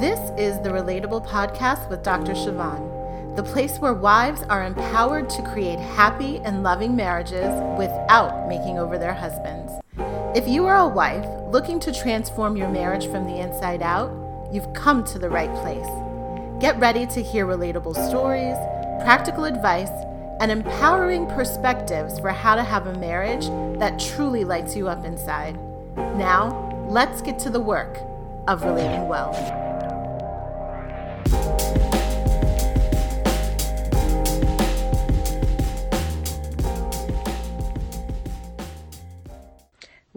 This is the Relatable Podcast with Dr. Siobhan, the place where wives are empowered to create happy and loving marriages without making over their husbands. If you are a wife looking to transform your marriage from the inside out, you've come to the right place. Get ready to hear relatable stories, practical advice, and empowering perspectives for how to have a marriage that truly lights you up inside. Now, let's get to the work of relating well.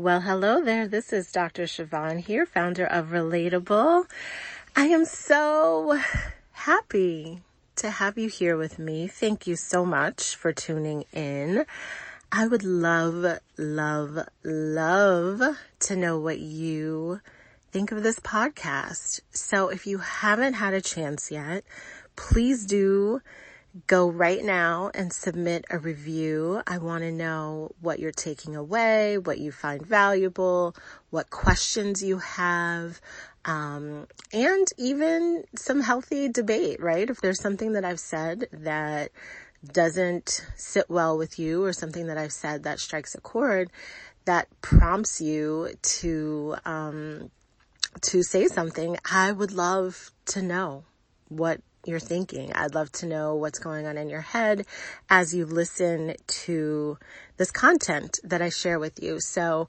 Well, hello there. This is Dr. Siobhan here, founder of Relatable. I am so happy to have you here with me. Thank you so much for tuning in. I would love, love, love to know what you think of this podcast. So if you haven't had a chance yet, please do go right now and submit a review. I want to know what you're taking away, what you find valuable, what questions you have, um, and even some healthy debate, right? If there's something that I've said that doesn't sit well with you or something that I've said that strikes a chord that prompts you to, um, to say something, I would love to know what you're thinking. I'd love to know what's going on in your head as you listen to this content that I share with you. So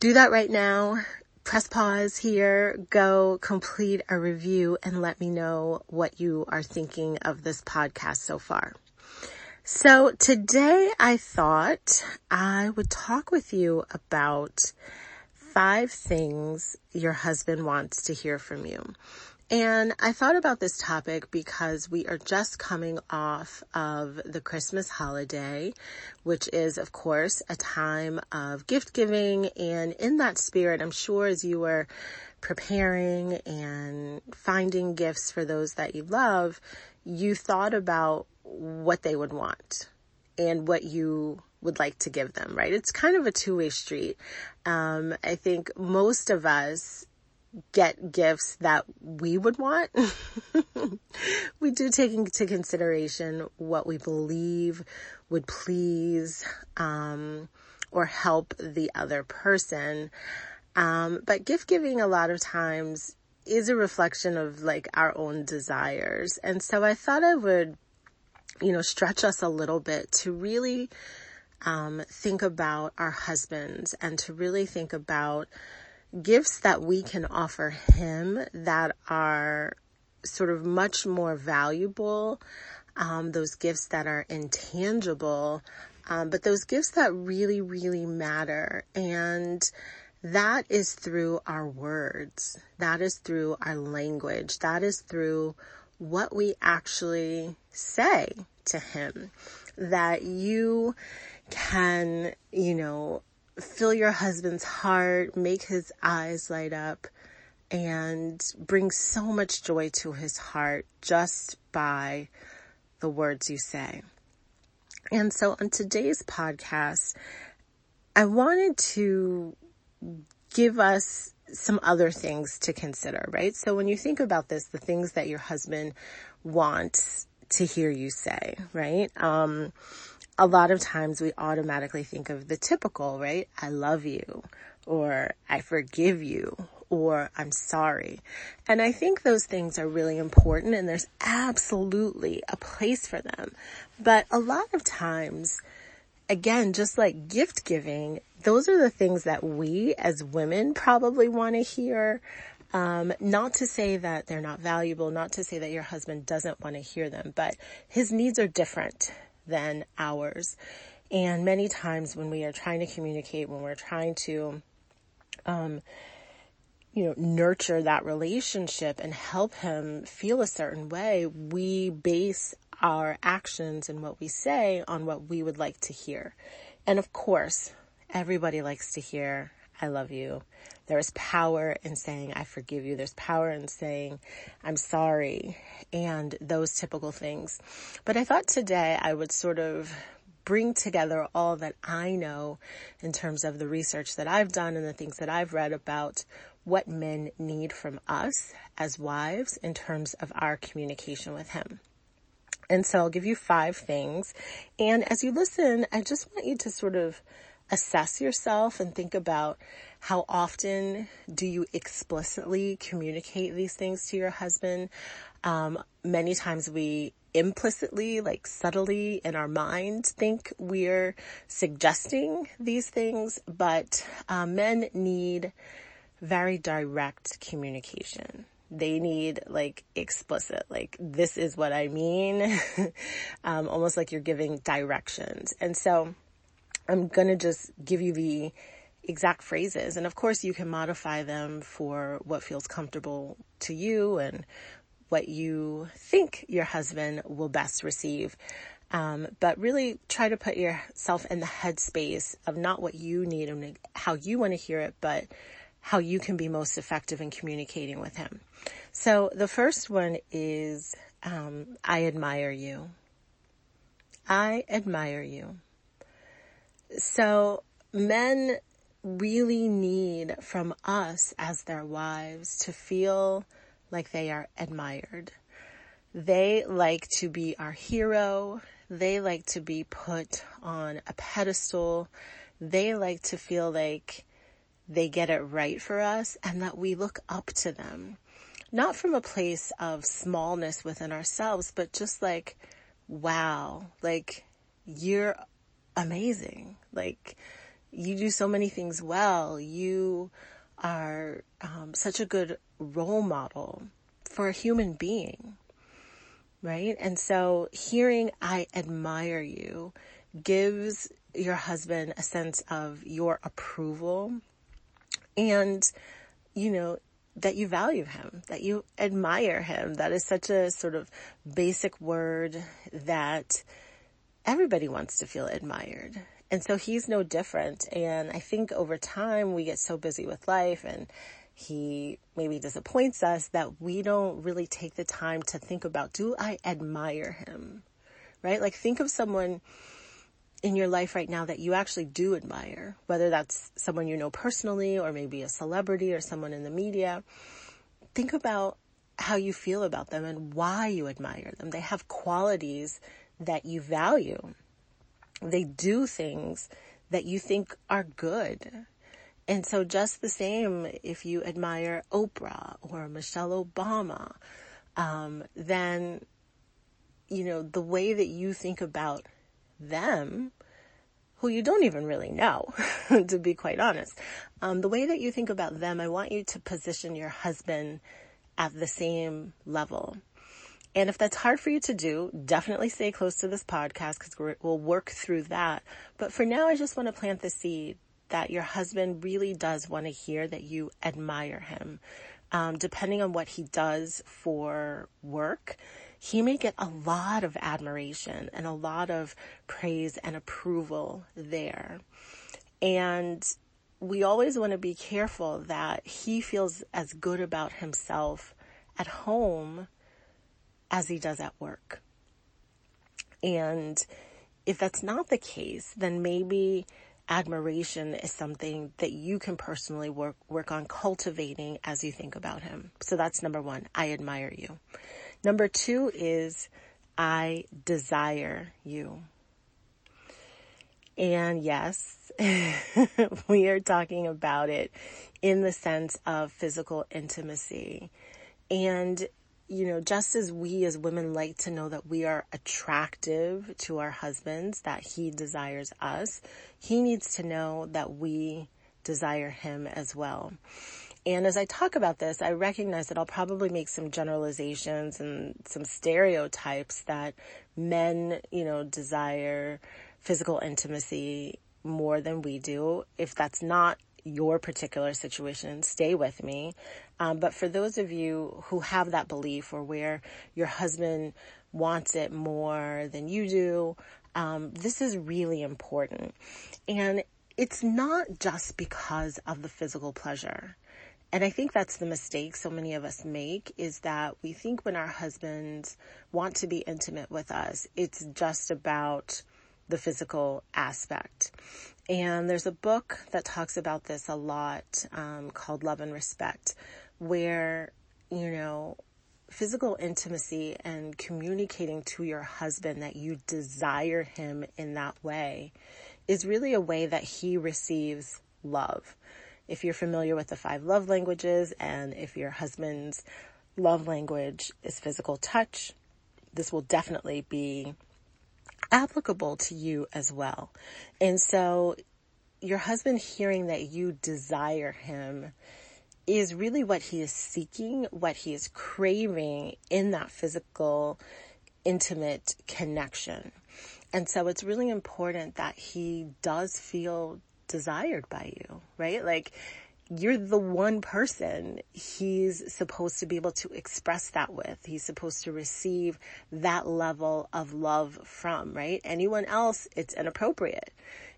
do that right now. Press pause here, go complete a review and let me know what you are thinking of this podcast so far. So today I thought I would talk with you about five things your husband wants to hear from you. And I thought about this topic because we are just coming off of the Christmas holiday, which is of course a time of gift giving. And in that spirit, I'm sure as you were preparing and finding gifts for those that you love, you thought about what they would want and what you would like to give them, right? It's kind of a two-way street. Um, I think most of us get gifts that we would want. we do take into consideration what we believe would please um, or help the other person. Um, but gift giving a lot of times is a reflection of like our own desires. And so I thought I would, you know, stretch us a little bit to really um, think about our husbands and to really think about gifts that we can offer him that are sort of much more valuable, um, those gifts that are intangible, um, but those gifts that really, really matter. And that is through our words. That is through our language. That is through what we actually say to him. That you can, you know, fill your husband's heart, make his eyes light up, and bring so much joy to his heart just by the words you say. And so on today's podcast, I wanted to give us some other things to consider, right? So when you think about this, the things that your husband wants to hear you say, right? Um, a lot of times we automatically think of the typical, right? I love you or I forgive you or I'm sorry. And I think those things are really important and there's absolutely a place for them. But a lot of times, again, just like gift giving, those are the things that we as women probably want to hear. Um, not to say that they're not valuable, not to say that your husband doesn't want to hear them, but his needs are different than ours. And many times when we are trying to communicate, when we're trying to, um, you know, nurture that relationship and help him feel a certain way, we base our actions and what we say on what we would like to hear. And of course, everybody likes to hear, I love you. There is power in saying, I forgive you. There's power in saying, I'm sorry, and those typical things. But I thought today I would sort of bring together all that I know in terms of the research that I've done and the things that I've read about what men need from us as wives in terms of our communication with him. And so I'll give you five things. And as you listen, I just want you to sort of assess yourself and think about how often do you explicitly communicate these things to your husband? Um, many times we implicitly, like subtly in our mind, think we're suggesting these things, but uh, men need very direct communication. They need like explicit, like this is what I mean, um, almost like you're giving directions. And so I'm gonna just give you the exact phrases. And of course you can modify them for what feels comfortable to you and what you think your husband will best receive. Um, but really try to put yourself in the headspace of not what you need and how you want to hear it, but how you can be most effective in communicating with him. So the first one is, um, I admire you. I admire you. So men really need from us as their wives to feel like they are admired. They like to be our hero. They like to be put on a pedestal. They like to feel like they get it right for us and that we look up to them. Not from a place of smallness within ourselves, but just like, wow, like you're amazing. Like you do so many things well. You are um, such a good role model for a human being. Right. And so hearing I admire you gives your husband a sense of your approval and, you know, that you value him, that you admire him. That is such a sort of basic word that everybody wants to feel admired. And so he's no different. And I think over time we get so busy with life and he maybe disappoints us that we don't really take the time to think about, do I admire him? Right? Like think of someone in your life right now that you actually do admire, whether that's someone you know personally or maybe a celebrity or someone in the media, think about how you feel about them and why you admire them. They have qualities that you value. They do things that you think are good. And so just the same, if you admire Oprah or Michelle Obama, um, then, you know, the way that you think about them, who you don't even really know, to be quite honest. Um, the way that you think about them, I want you to position your husband at the same level. And if that's hard for you to do, definitely stay close to this podcast because we'll work through that. But for now, I just want to plant the seed that your husband really does want to hear that you admire him. Um, depending on what he does for work, he may get a lot of admiration and a lot of praise and approval there. And we always want to be careful that he feels as good about himself at home as he does at work. And if that's not the case, then maybe admiration is something that you can personally work, work on cultivating as you think about him. So that's number one. I admire you. Number two is I desire you. And yes, we are talking about it in the sense of physical intimacy. And, you know, just as we as women like to know that we are attractive to our husbands, that he desires us, he needs to know that we desire him as well. And as I talk about this, I recognize that I'll probably make some generalizations and some stereotypes that men, you know, desire physical intimacy more than we do. If that's not your particular situation, stay with me. Um, but for those of you who have that belief or where your husband wants it more than you do, um, this is really important. And it's not just because of the physical pleasure. And I think that's the mistake so many of us make is that we think when our husbands want to be intimate with us, it's just about the physical aspect. And there's a book that talks about this a lot um, called Love and Respect, where, you know, physical intimacy and communicating to your husband that you desire him in that way is really a way that he receives love. If you're familiar with the five love languages and if your husband's love language is physical touch, this will definitely be applicable to you as well. And so your husband hearing that you desire him is really what he is seeking, what he is craving in that physical, intimate connection. And so it's really important that he does feel desired by you, right? Like you're the one person he's supposed to be able to express that with. He's supposed to receive that level of love from, right? Anyone else, it's inappropriate.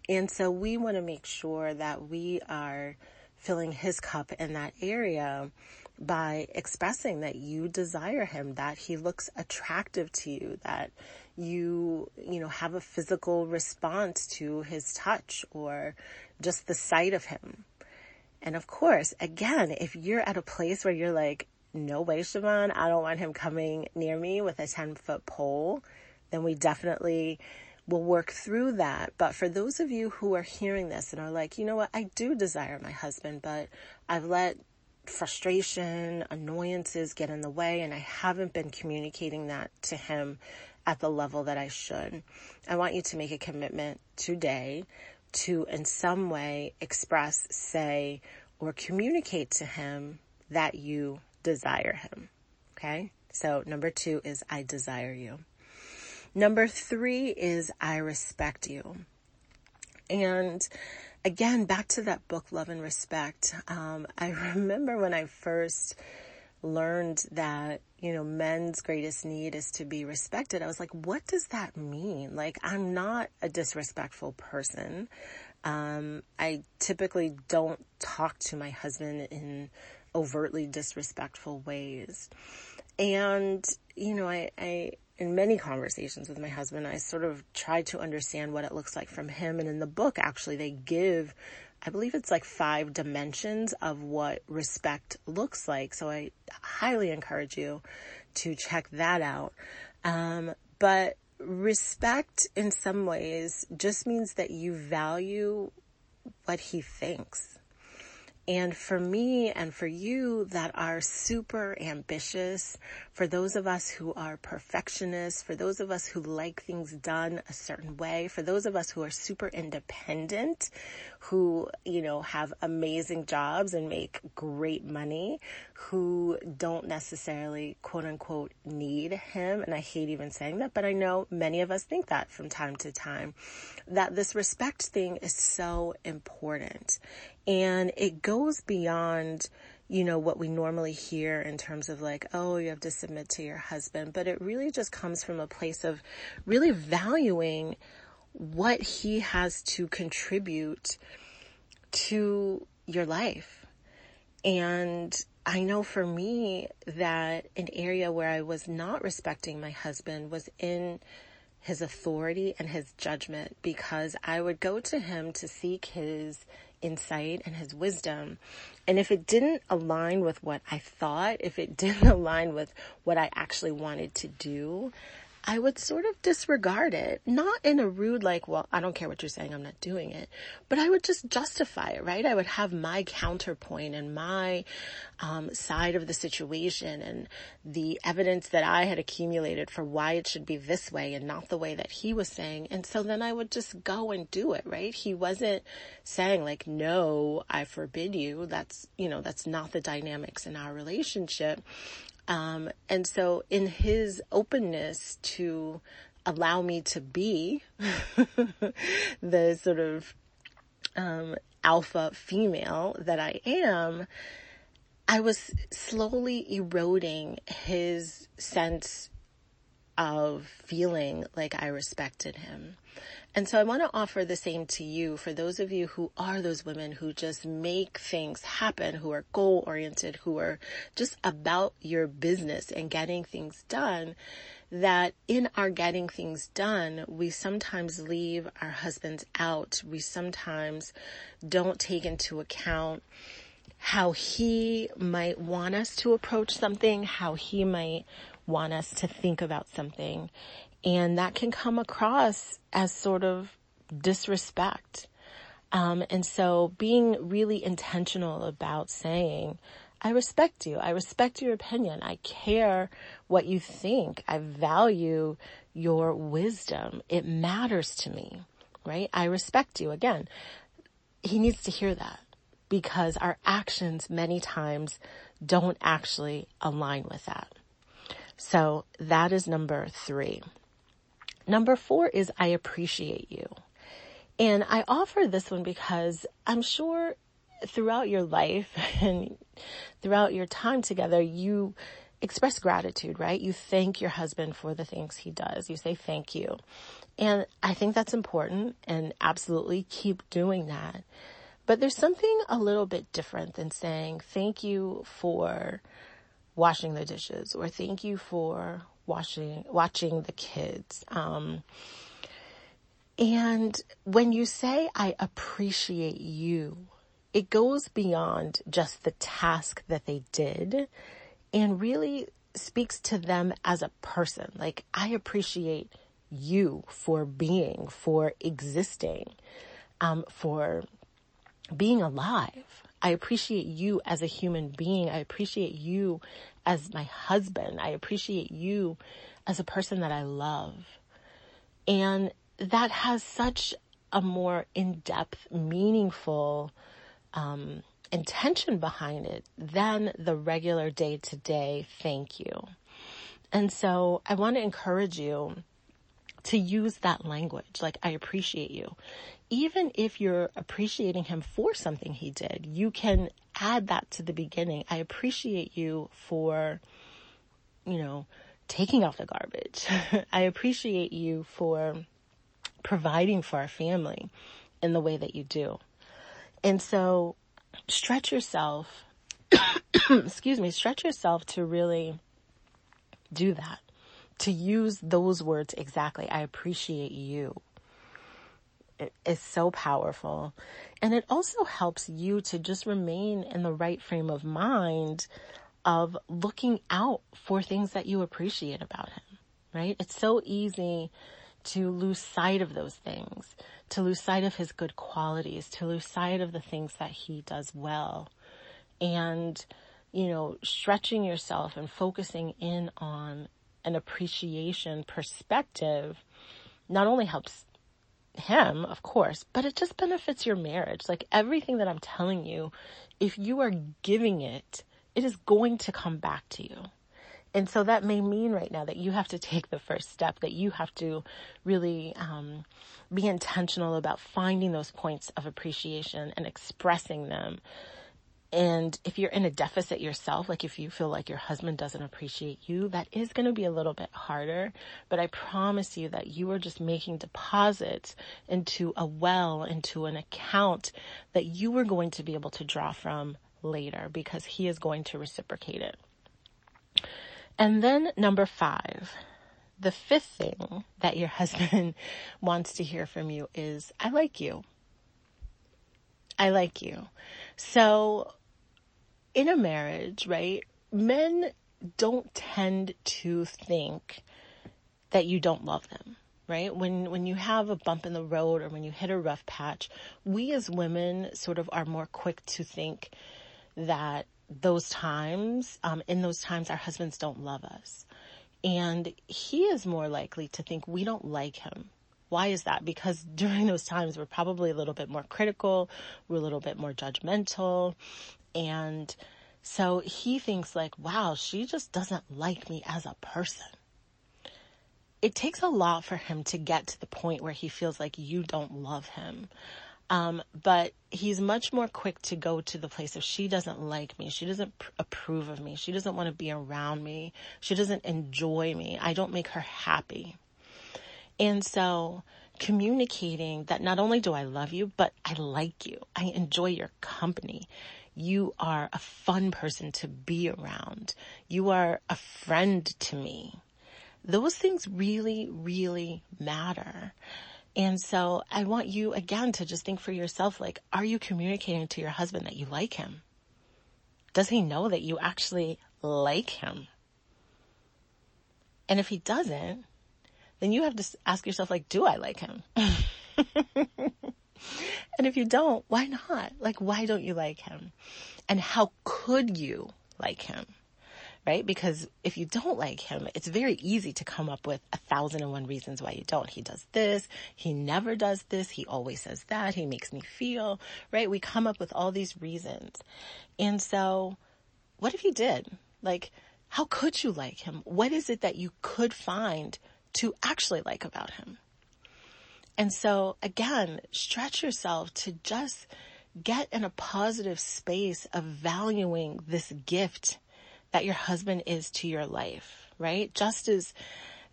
And so we want to make sure that we are filling his cup in that area by expressing that you desire him, that he looks attractive to you, that you, you know, have a physical response to his touch or just the sight of him. And of course, again, if you're at a place where you're like, no way, Siobhan, I don't want him coming near me with a 10 foot pole, then we definitely will work through that. But for those of you who are hearing this and are like, you know what, I do desire my husband, but I've let frustration, annoyances get in the way and I haven't been communicating that to him at the level that I should. I want you to make a commitment today to in some way express, say, or communicate to him that you desire him. Okay. So number two is I desire you. Number three is I respect you. And again, back to that book, Love and Respect. Um, I remember when I first learned that, you know, men's greatest need is to be respected. I was like, what does that mean? Like, I'm not a disrespectful person. Um, I typically don't talk to my husband in overtly disrespectful ways. And, you know, I, I, in many conversations with my husband, I sort of try to understand what it looks like from him. And in the book, actually, they give I believe it's like five dimensions of what respect looks like. So I highly encourage you to check that out. Um, but respect in some ways just means that you value what he thinks. And for me and for you that are super ambitious, for those of us who are perfectionists, for those of us who like things done a certain way, for those of us who are super independent, who, you know, have amazing jobs and make great money, who don't necessarily quote unquote need him. And I hate even saying that, but I know many of us think that from time to time, that this respect thing is so important. And it goes beyond, you know, what we normally hear in terms of like, oh, you have to submit to your husband. But it really just comes from a place of really valuing what he has to contribute to your life. And I know for me that an area where I was not respecting my husband was in his authority and his judgment because I would go to him to seek his insight and his wisdom. And if it didn't align with what I thought, if it didn't align with what I actually wanted to do, I would sort of disregard it. Not in a rude, like, well, I don't care what you're saying, I'm not doing it. But I would just justify it, right? I would have my counterpoint and my um, side of the situation and the evidence that I had accumulated for why it should be this way and not the way that he was saying. And so then I would just go and do it, right? He wasn't saying like, no, I forbid you. That's, you know, that's not the dynamics in our relationship. Um, and so in his openness to allow me to be the sort of um, alpha female that I am, I was slowly eroding his sense of feeling like I respected him. And so I want to offer the same to you for those of you who are those women who just make things happen, who are goal oriented, who are just about your business and getting things done. That in our getting things done, we sometimes leave our husbands out. We sometimes don't take into account how he might want us to approach something, how he might want us to think about something. And that can come across as sort of disrespect. Um, and so being really intentional about saying, I respect you. I respect your opinion. I care what you think. I value your wisdom. It matters to me, right? I respect you. Again, he needs to hear that because our actions many times don't actually align with that. So that is number three. Number four is I appreciate you. And I offer this one because I'm sure throughout your life and throughout your time together, you express gratitude, right? You thank your husband for the things he does. You say thank you. And I think that's important and absolutely keep doing that. But there's something a little bit different than saying thank you for washing the dishes or thank you for washing watching the kids. Um, and when you say I appreciate you, it goes beyond just the task that they did and really speaks to them as a person. Like I appreciate you for being, for existing, um, for being alive. I appreciate you as a human being. I appreciate you as my husband. I appreciate you as a person that I love. And that has such a more in-depth, meaningful, um, intention behind it than the regular day to day thank you. And so I want to encourage you to use that language. Like, I appreciate you. Even if you're appreciating him for something he did, you can add that to the beginning. I appreciate you for, you know, taking out the garbage. I appreciate you for providing for our family in the way that you do. And so stretch yourself, excuse me, stretch yourself to really do that to use those words exactly. I appreciate you. Is so powerful. And it also helps you to just remain in the right frame of mind of looking out for things that you appreciate about him, right? It's so easy to lose sight of those things, to lose sight of his good qualities, to lose sight of the things that he does well. And, you know, stretching yourself and focusing in on an appreciation perspective not only helps him, of course, but it just benefits your marriage. Like everything that I'm telling you, if you are giving it, it is going to come back to you. And so that may mean right now that you have to take the first step, that you have to really um, be intentional about finding those points of appreciation and expressing them and if you're in a deficit yourself, like if you feel like your husband doesn't appreciate you, that is going to be a little bit harder. But I promise you that you are just making deposits into a well, into an account that you are going to be able to draw from later because he is going to reciprocate it. And then number five, the fifth thing that your husband wants to hear from you is, I like you. I like you. So in a marriage, right, men don't tend to think that you don't love them, right? When, when you have a bump in the road or when you hit a rough patch, we as women sort of are more quick to think that those times, um, in those times our husbands don't love us. And he is more likely to think we don't like him. Why is that? Because during those times we're probably a little bit more critical, we're a little bit more judgmental, and so he thinks like, wow, she just doesn't like me as a person. It takes a lot for him to get to the point where he feels like you don't love him. Um, but he's much more quick to go to the place if she doesn't like me, she doesn't pr- approve of me, she doesn't want to be around me, she doesn't enjoy me, I don't make her happy. And so communicating that not only do I love you, but I like you. I enjoy your company. You are a fun person to be around. You are a friend to me. Those things really, really matter. And so I want you again to just think for yourself, like, are you communicating to your husband that you like him? Does he know that you actually like him? And if he doesn't, then you have to ask yourself, like, do I like him? and if you don't, why not? Like, why don't you like him? And how could you like him? right? Because if you don't like him, it's very easy to come up with a thousand and one reasons why you don't. He does this. He never does this. He always says that. He makes me feel, right? We come up with all these reasons. And so what if you did? Like, how could you like him? What is it that you could find to actually like about him? And so again, stretch yourself to just get in a positive space of valuing this gift that your husband is to your life, right? Just as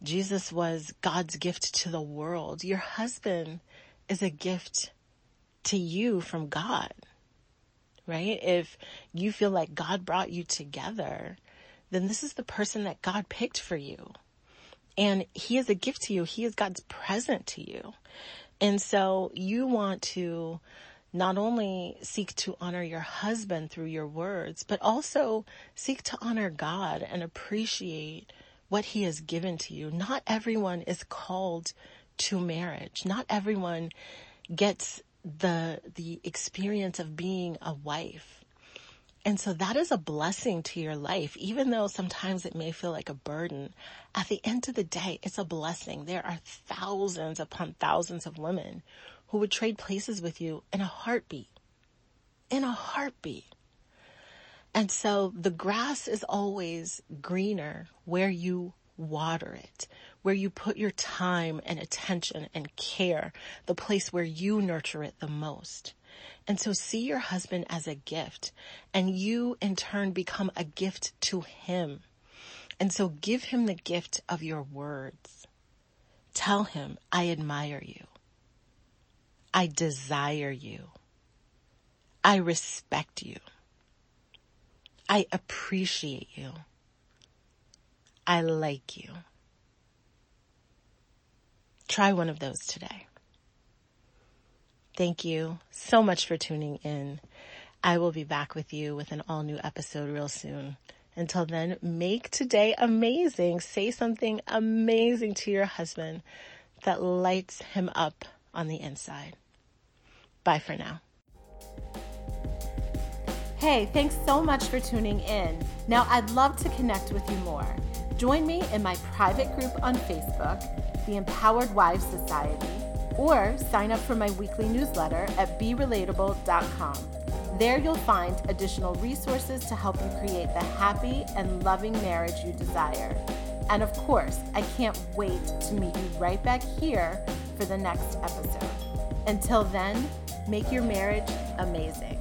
Jesus was God's gift to the world, your husband is a gift to you from God, right? If you feel like God brought you together, then this is the person that God picked for you. And he is a gift to you. He is God's present to you. And so you want to not only seek to honor your husband through your words, but also seek to honor God and appreciate what he has given to you. Not everyone is called to marriage. Not everyone gets the, the experience of being a wife. And so that is a blessing to your life, even though sometimes it may feel like a burden. At the end of the day, it's a blessing. There are thousands upon thousands of women who would trade places with you in a heartbeat. In a heartbeat. And so the grass is always greener where you water it, where you put your time and attention and care, the place where you nurture it the most. And so see your husband as a gift and you in turn become a gift to him. And so give him the gift of your words. Tell him, I admire you. I desire you. I respect you. I appreciate you. I like you. Try one of those today. Thank you so much for tuning in. I will be back with you with an all new episode real soon. Until then, make today amazing. Say something amazing to your husband that lights him up on the inside. Bye for now. Hey, thanks so much for tuning in. Now, I'd love to connect with you more. Join me in my private group on Facebook, the Empowered Wives Society, or sign up for my weekly newsletter at berelatable.com. There you'll find additional resources to help you create the happy and loving marriage you desire. And of course, I can't wait to meet you right back here for the next episode. Until then, Make your marriage amazing.